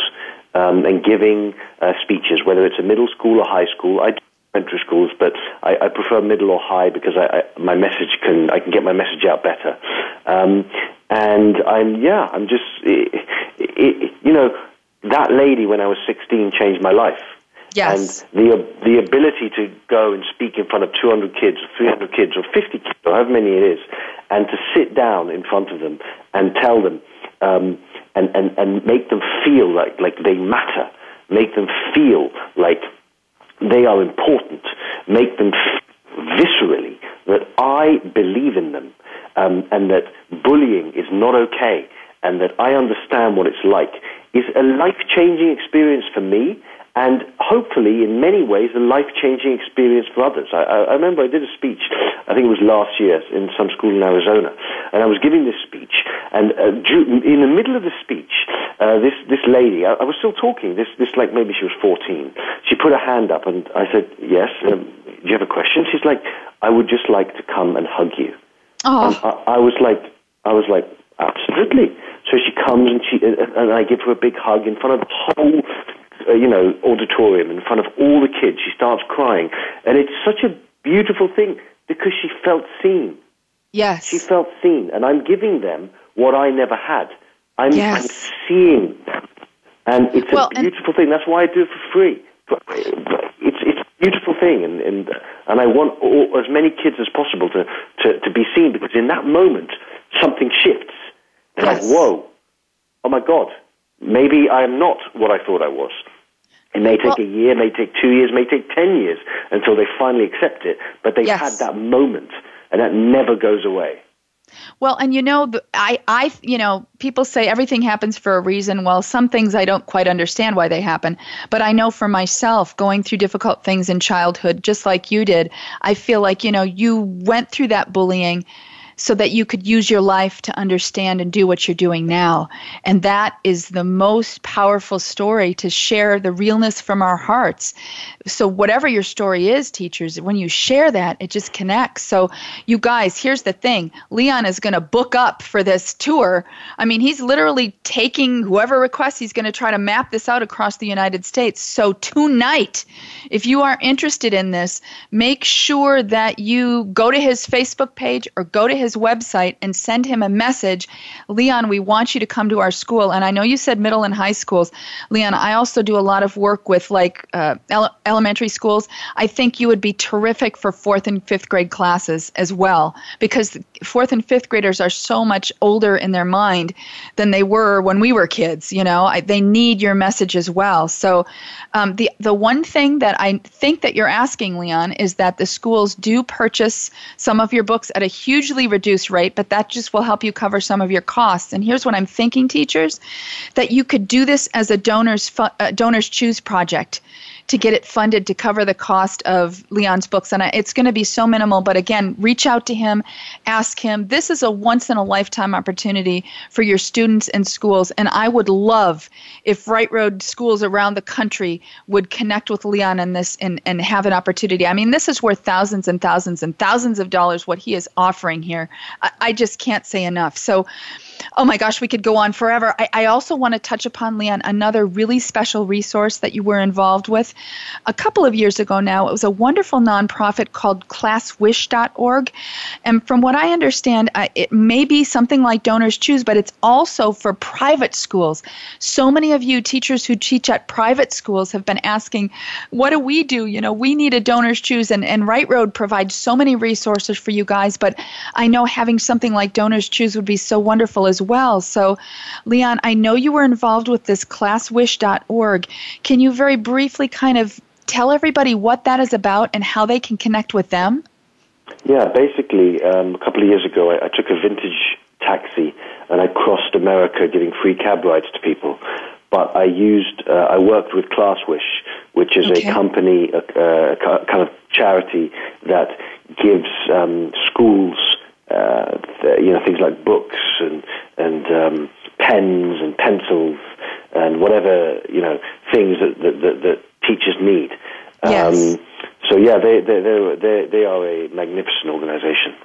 um, and giving uh, speeches, whether it's a middle school or high school. I do elementary schools, but I, I prefer middle or high because I, I, my message can I can get my message out better. Um, and I'm yeah, I'm just it, it, you know that lady when I was 16 changed my life. Yes. And the the ability to go and speak in front of 200 kids, or 300 kids, or 50 kids, or however many it is, and to sit down in front of them and tell them, um, and, and, and make them feel like, like they matter, make them feel like they are important, make them viscerally that I believe in them, um, and that bullying is not okay, and that I understand what it's like, is a life changing experience for me and hopefully, in many ways, a life changing experience for others. I, I, I remember I did a speech, I think it was last year, in some school in Arizona, and I was giving this speech, and uh, in the middle of the speech, uh, this, this lady, I, I, was still talking, this, this like maybe she was 14, she put her hand up, and I said, Yes, um, do you have a question? She's like, I would just like to come and hug you. Oh. I, I was like, I was like, absolutely. So she comes and she and I give her a big hug in front of the whole uh, you know, auditorium in front of all the kids. She starts crying. And it's such a beautiful thing because she felt seen. Yes. She felt seen. And I'm giving them what I never had. I'm, yes. I'm seeing them. And it's well, a beautiful thing. That's why I do it for free. It's, it's a beautiful thing. And, and, and I want all, as many kids as possible to, to, to be seen because in that moment, something shifts. And yes. like, whoa, oh my God, maybe I'm not what I thought I was. It may take well, a year, may take two years, may take ten years until they finally accept it. But they've yes. had that moment, and that never goes away. Well, and you know, I, I, you know, people say everything happens for a reason. Well, some things I don't quite understand why they happen, but I know for myself, going through difficult things in childhood, just like you did, I feel like you know, you went through that bullying so that you could use your life to understand and do what you're doing now. And that is the most powerful story to share the realness from our hearts. So, whatever your story is, teachers, when you share that, it just connects. So, you guys, here's the thing Leon is going to book up for this tour. I mean, he's literally taking whoever requests, he's going to try to map this out across the United States. So, tonight, if you are interested in this, make sure that you go to his Facebook page or go to his website and send him a message. Leon, we want you to come to our school. And I know you said middle and high schools. Leon, I also do a lot of work with like uh, ele- elementary schools. I think you would be terrific for fourth and fifth grade classes as well because fourth and fifth graders are so much older in their mind than they were when we were kids. You know, I, they need your message as well. So um, the the one thing that I think that you're asking, Leon, is that the schools do purchase some of your books at a hugely reduced rate, but that just will help you cover some of your costs. And here's what I'm thinking, teachers, that you could do this as a donors fu- uh, donors choose project to get it funded to cover the cost of Leon's books. And it's going to be so minimal. But again, reach out to him, ask him. This is a once in a lifetime opportunity for your students and schools. And I would love if Right Road schools around the country would connect with Leon in this and, and have an opportunity. I mean, this is worth thousands and thousands and thousands of dollars what he is offering here. I, I just can't say enough. So, oh my gosh, we could go on forever. I, I also want to touch upon, Leon, another really special resource that you were involved with a couple of years ago now. It was a wonderful nonprofit called classwish.org. And from what I understand, uh, it may be something like Donors Choose, but it's also for private schools. So many of you teachers who teach at private schools have been asking, what do we do? You know, we need a Donors Choose, and, and Right Road provides so many resources for you guys, but I know having something like Donors Choose would be so wonderful as well. So, Leon, I know you were involved with this classwish.org. Can you very briefly kind of tell everybody what that is about and how they can connect with them? Yeah, basically, um, a couple of years ago, I, I took a vintage taxi and I crossed America giving free cab rides to people. But I used, uh, I worked with ClassWish, which is Okay. a company, a, a kind of charity that gives um, schools, uh, th- you know, things like books and and um, pens and pencils and whatever you know things that that, that, that teachers need. Yes. so yeah, they they they they they are a magnificent organization.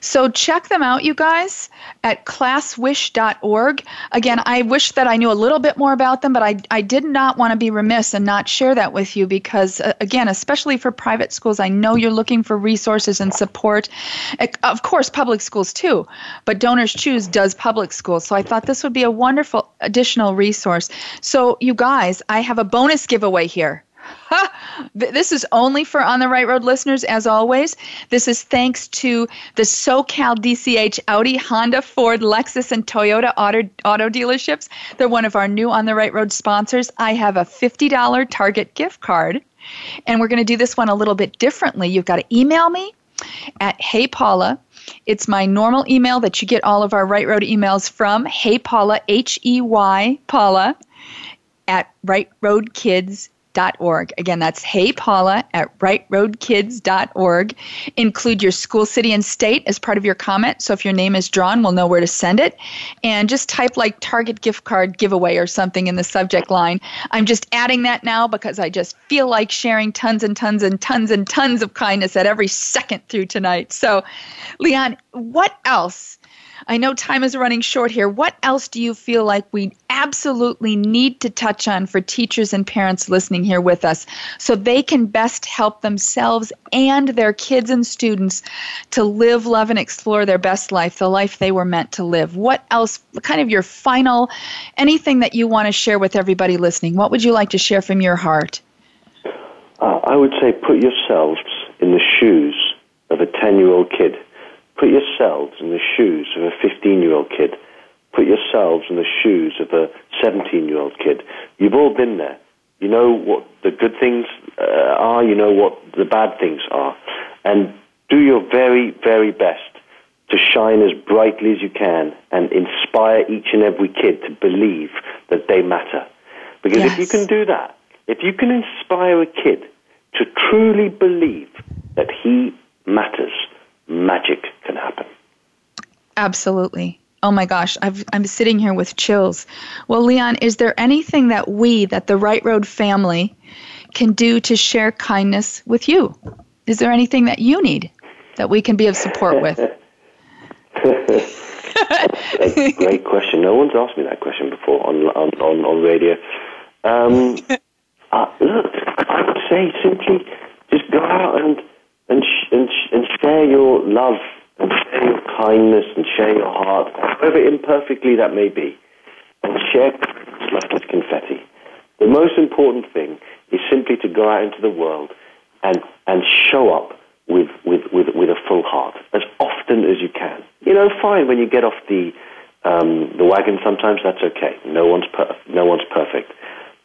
So check them out, you guys, at classwish.org. Again, I wish that I knew a little bit more about them, but I, I did not want to be remiss and not share that with you because, uh, again, especially for private schools, I know you're looking for resources and support. Of course, public schools too, but Donors Choose does public schools. So I thought this would be a wonderful additional resource. So, you guys, I have a bonus giveaway here. This is only for On the Right Road listeners, as always. This is thanks to the SoCal DCH Audi, Honda, Ford, Lexus, and Toyota auto, auto dealerships. They're one of our new On the Right Road sponsors. I have a $50 Target gift card, and we're going to do this one a little bit differently. You've got to email me at Hey Paula. It's my normal email that you get all of our Right Road emails from. Hey Paula, H E Y Paula, at rightroadkids Again, that's Hey Paula at rightroadkids.org. Include your school, city, and state as part of your comment. So if your name is drawn, we'll know where to send it. And just type like Target gift card giveaway or something in the subject line. I'm just adding that now because I just feel like sharing tons and tons and tons and tons of kindness at every second through tonight. So, Leon, what else? I know time is running short here. What else do you feel like we absolutely need to touch on for teachers and parents listening here with us so they can best help themselves and their kids and students to live, love, and explore their best life, the life they were meant to live? What else, kind of your final, anything that you want to share with everybody listening? What would you like to share from your heart? Uh, I would say put yourselves in the shoes of a 10 year old kid Put yourselves in the shoes of a 15 year old kid. Put yourselves in the shoes of a 17 year old kid. You've all been there. You know what the good things uh, are, you know what the bad things are. And do your very, very best to shine as brightly as you can and inspire each and every kid to believe that they matter. Because yes. if you can do that, if you can inspire a kid to truly believe that he matters, magic can happen. Absolutely. Oh my gosh, i am sitting here with chills. Well, Leon, is there anything that we, that the Right Road family, can do to share kindness with you? Is there anything that you need that we can be of support with? a great question. No one's asked me that question before on on on, on radio. Um, uh, look, I would say simply just go out and and, sh- and, sh- and share your love and share your kindness and share your heart, however imperfectly that may be, and share like it's confetti. The most important thing is simply to go out into the world and, and show up with, with, with, with a full heart as often as you can. You know, fine, when you get off the, um, the wagon, sometimes that's okay. No one's, per- no one's perfect.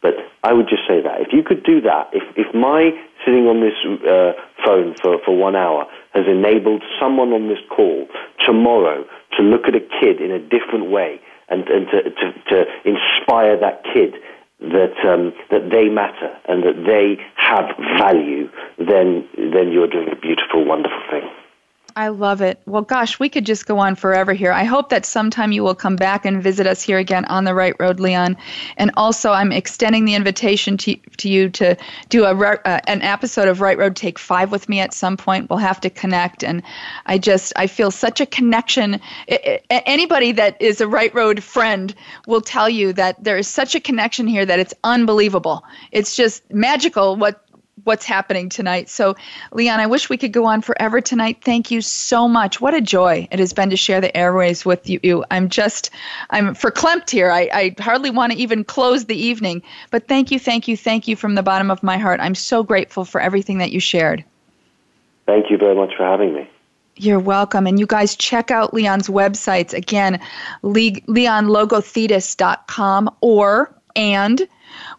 But I would just say that if you could do that, if, if my sitting on this uh, phone for, for one hour has enabled someone on this call tomorrow to look at a kid in a different way and, and to, to, to inspire that kid that um, that they matter and that they have value, then then you're doing a beautiful, wonderful thing. I love it. Well, gosh, we could just go on forever here. I hope that sometime you will come back and visit us here again on the Right Road, Leon. And also, I'm extending the invitation to, to you to do a uh, an episode of Right Road Take Five with me at some point. We'll have to connect, and I just I feel such a connection. Anybody that is a Right Road friend will tell you that there is such a connection here that it's unbelievable. It's just magical what what's happening tonight. So, Leon, I wish we could go on forever tonight. Thank you so much. What a joy it has been to share the airways with you. I'm just, I'm verklempt here. I, I hardly want to even close the evening. But thank you, thank you, thank you from the bottom of my heart. I'm so grateful for everything that you shared. Thank you very much for having me. You're welcome. And you guys check out Leon's websites. Again, Le- leonlogothetis.com or and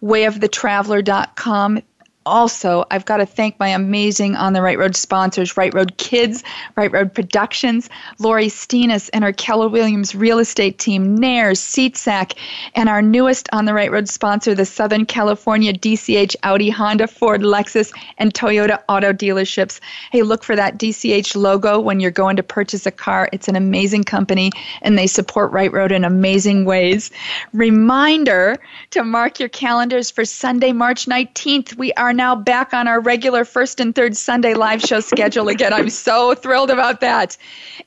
wayofthetraveler.com also, I've got to thank my amazing On the Right Road sponsors, Right Road Kids, Right Road Productions, Lori Steenis and her Keller Williams real estate team, NAEIR's, SeatSack, and our newest On the Right Road sponsor, the Southern California DCH Audi, Honda, Ford, Lexus, and Toyota auto dealerships. Hey, look for that DCH logo when you're going to purchase a car. It's an amazing company, and they support Right Road in amazing ways. Reminder to mark your calendars for Sunday, March 19th. We are now back on our regular first and third Sunday live show schedule again. I'm so thrilled about that.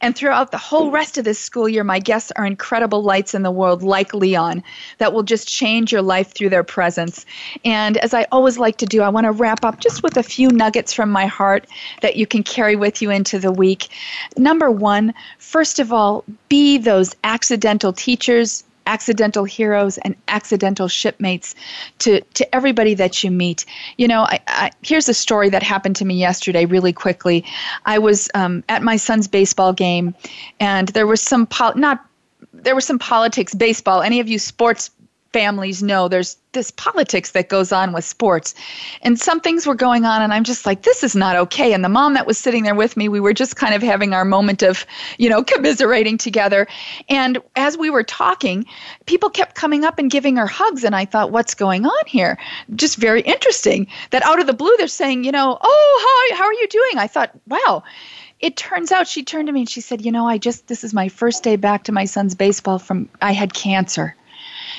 And throughout the whole rest of this school year, my guests are incredible lights in the world like Leon that will just change your life through their presence. And as I always like to do, I want to wrap up just with a few nuggets from my heart that you can carry with you into the week. Number one, first of all, be those accidental teachers, accidental heroes and accidental shipmates to, to everybody that you meet. You know, I, I, here's a story that happened to me yesterday, really quickly. I was um, at my son's baseball game, and there was some, pol- not there was some politics, baseball. Any of you sports families know there's this politics that goes on with sports. And some things were going on and i'm just like this is not okay. And the mom that was sitting there with me we were just kind of having our moment of you know commiserating together. And as we were talking people kept coming up and giving her hugs and i thought what's going on here? Just very interesting that out of the blue they're saying you know oh how, how are you doing? I thought wow. It turns out she turned to me and she said, You know, I just, this is my first day back to my son's baseball from, I had cancer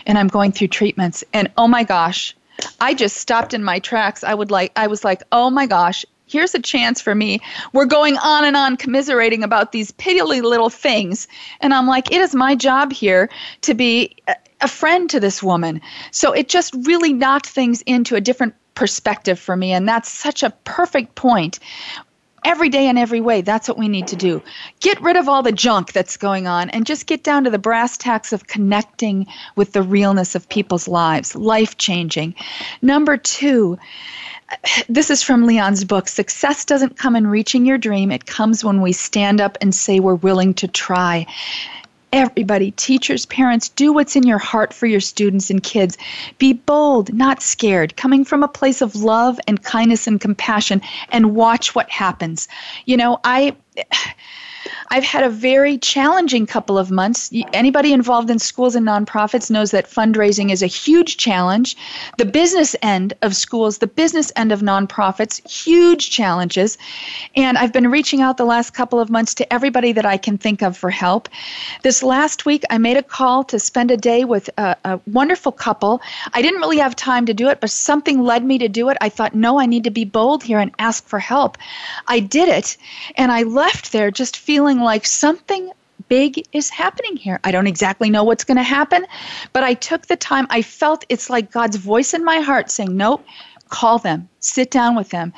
and I'm going through treatments. And oh my gosh, I just stopped in my tracks. I would like, I was like, Oh my gosh, here's a chance for me. We're going on and on commiserating about these piddly little things. And I'm like, it is my job here to be a friend to this woman. So it just really knocked things into a different perspective for me. And that's such a perfect point every day in every way. That's what we need to do. Get rid of all the junk that's going on and just get down to the brass tacks of connecting with the realness of people's lives, life changing. Number two, this is from Leon's book Success doesn't come in reaching your dream, it comes when we stand up and say we're willing to try. Everybody, teachers, parents, do what's in your heart for your students and kids. Be bold, not scared, coming from a place of love and kindness and compassion, and watch what happens. You know, I. I've had a very challenging couple of months. Anybody involved in schools and nonprofits knows that fundraising is a huge challenge. The business end of schools, the business end of nonprofits, huge challenges. And I've been reaching out the last couple of months to everybody that I can think of for help. This last week, I made a call to spend a day with a, a wonderful couple. I didn't really have time to do it, but something led me to do it. I thought, no, I need to be bold here and ask for help. I did it, and I left there just feeling like something big is happening here. I don't exactly know what's going to happen, but I took the time. I felt it's like God's voice in my heart saying, Nope, call them, sit down with them.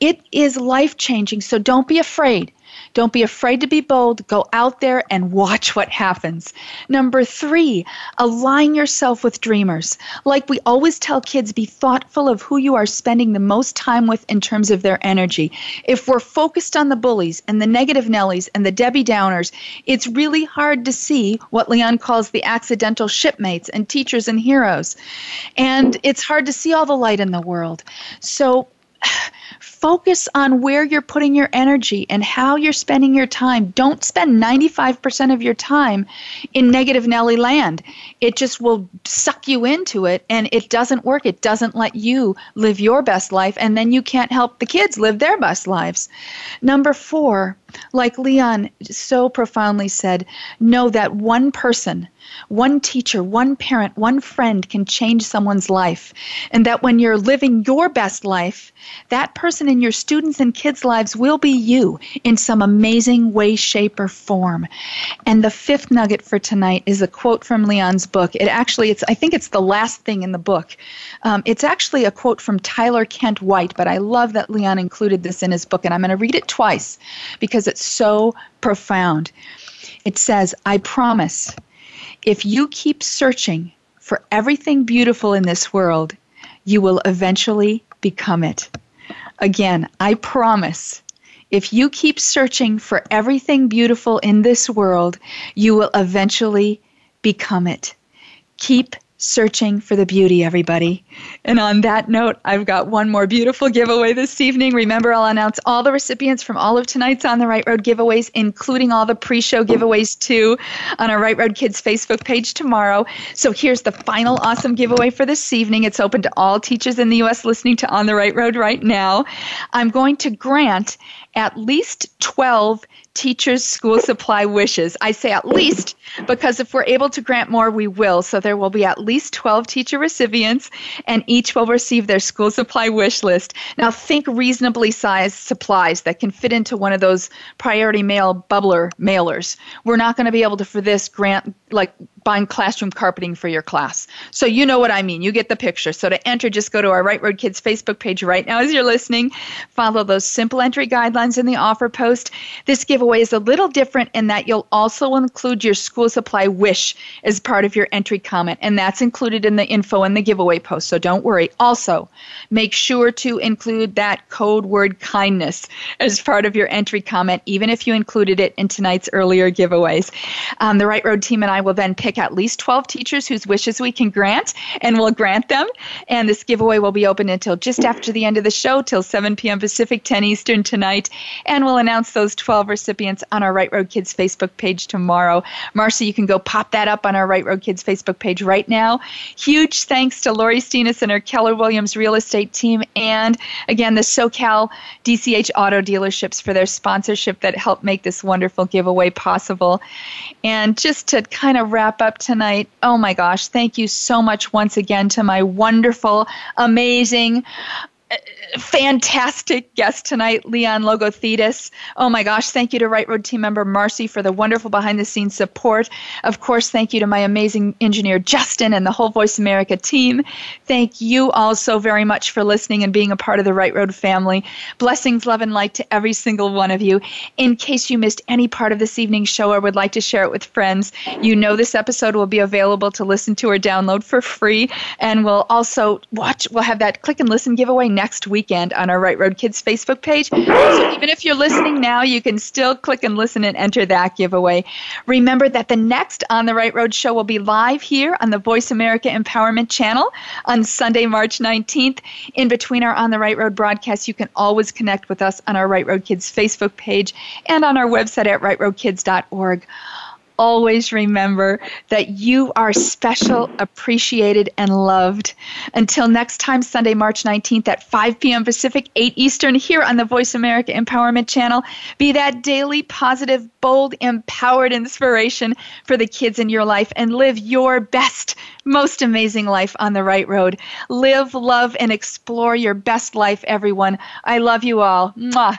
It is life changing, so don't be afraid. Don't be afraid to be bold. Go out there and watch what happens. Number three, align yourself with dreamers. Like we always tell kids, be thoughtful of who you are spending the most time with in terms of their energy. If we're focused on the bullies and the negative Nellies and the Debbie Downers, it's really hard to see what Leon calls the accidental shipmates and teachers and heroes. And it's hard to see all the light in the world. So, focus on where you're putting your energy and how you're spending your time. Don't spend 95% of your time in negative Nelly land. It just will suck you into it and it doesn't work. It doesn't let you live your best life and then you can't help the kids live their best lives. Number four, like Leon so profoundly said, know that one person one teacher, one parent, one friend can change someone's life. And that when you're living your best life, that person in your students and kids' lives will be you in some amazing way, shape, or form. And the fifth nugget for tonight is a quote from Leon's book. It actually, it's I think it's the last thing in the book. Um, it's actually a quote from Tyler Kent White, but I love that Leon included this in his book, and I'm going to read it twice because it's so profound. It says, I promise if you keep searching for everything beautiful in this world, you will eventually become it. Again, I promise. If you keep searching for everything beautiful in this world, you will eventually become it. Keep searching for the beauty, everybody. And on that note, I've got one more beautiful giveaway this evening. Remember, I'll announce all the recipients from all of tonight's On the Right Road giveaways, including all the pre show giveaways, too, on our Right Road Kids Facebook page tomorrow. So here's the final awesome giveaway for this evening. It's open to all teachers in the U.S. listening to On the Right Road right now. I'm going to grant at least 12 teachers' school supply wishes. I say at least because if we're able to grant more, we will. So there will be at least 12 teacher recipients, and each will receive their school supply wish list. Now, think reasonably sized supplies that can fit into one of those priority mail bubbler mailers. We're not going to be able to, for this, grant like buying classroom carpeting for your class. So you know what I mean. You get the picture. So to enter, just go to our Right Road Kids Facebook page right now as you're listening. Follow those simple entry guidelines in the offer post. This giveaway is a little different in that you'll also include your school supply wish as part of your entry comment, and that's included in the info in the giveaway post. So don't worry. Also, make sure to include that code word kindness as part of your entry comment, even if you included it in tonight's earlier giveaways. Um, the Right Road team and I will then pick pick at least 12 teachers whose wishes we can grant, and we'll grant them. And this giveaway will be open until just after the end of the show, till 7 p.m. Pacific, 10 Eastern tonight. And we'll announce those 12 recipients on our Right Road Kids Facebook page tomorrow. Marcy, you can go pop that up on our Right Road Kids Facebook page right now. Huge thanks to Lori Steenis and her Keller Williams real estate team, and again, the SoCal DCH auto dealerships for their sponsorship that helped make this wonderful giveaway possible. And just to kind of up tonight, oh my gosh, thank you so much once again to my wonderful, amazing, fantastic guest tonight, Leon Logothetis. Oh my gosh, thank you to Right Road team member Marcy for the wonderful behind the scenes support. Of course, thank you to my amazing engineer Justin and the whole Voice America team. Thank you all so very much for listening and being a part of the Right Road family. Blessings, love, and light to every single one of you. In case you missed any part of this evening's show or would like to share it with friends, you know this episode will be available to listen to or download for free. And we'll also watch, we'll have that click and listen giveaway next weekend on our Right Road Kids Facebook page. So even if you're listening now, you can still click and listen and enter that giveaway. Remember that the next On the Right Road show will be live here on the Voice America Empowerment channel on Sunday, March 19th. In between our On the Right Road broadcasts, you can always connect with us on our Right Road Kids Facebook page and on our website at rightroadkids.org always remember that you are special, appreciated, and loved. Until next time, Sunday, March 19th at 5 p.m. Pacific, 8 Eastern, here on the Voice America Empowerment Channel. Be that daily, positive, bold, empowered inspiration for the kids in your life and live your best, most amazing life on the right road. Live, love, and explore your best life, everyone. I love you all. Mwah.